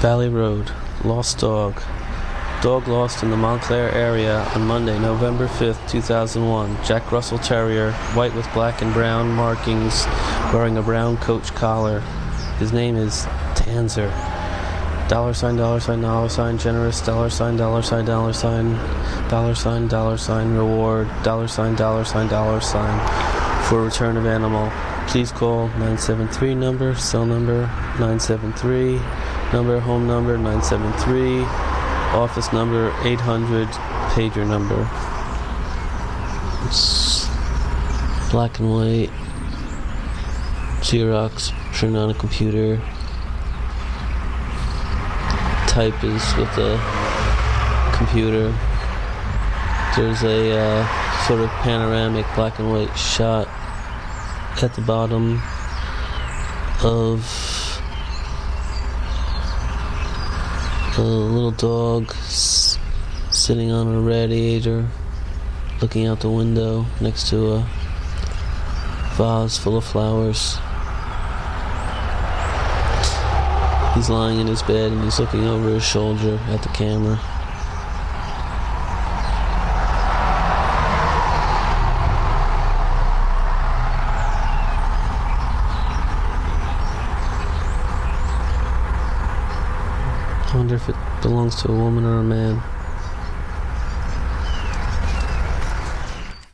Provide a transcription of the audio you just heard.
Valley Road, Lost Dog. Dog lost in the Montclair area on Monday, November 5th, 2001. Jack Russell Terrier, white with black and brown markings, wearing a brown coach collar. His name is Tanzer. Dollar sign, dollar sign, dollar sign, generous, dollar sign, dollar sign, dollar sign, dollar sign, dollar sign, reward, dollar sign, dollar sign, dollar sign for return of animal. Please call 973 number, cell number 973, number, home number 973, office number 800, pager number. It's black and white, Xerox, printed on a computer. Type is with the computer. There's a uh, sort of panoramic black and white shot at the bottom of a little dog s- sitting on a radiator looking out the window next to a vase full of flowers. He's lying in his bed and he's looking over his shoulder at the camera. Wonder if it belongs to a woman or a man.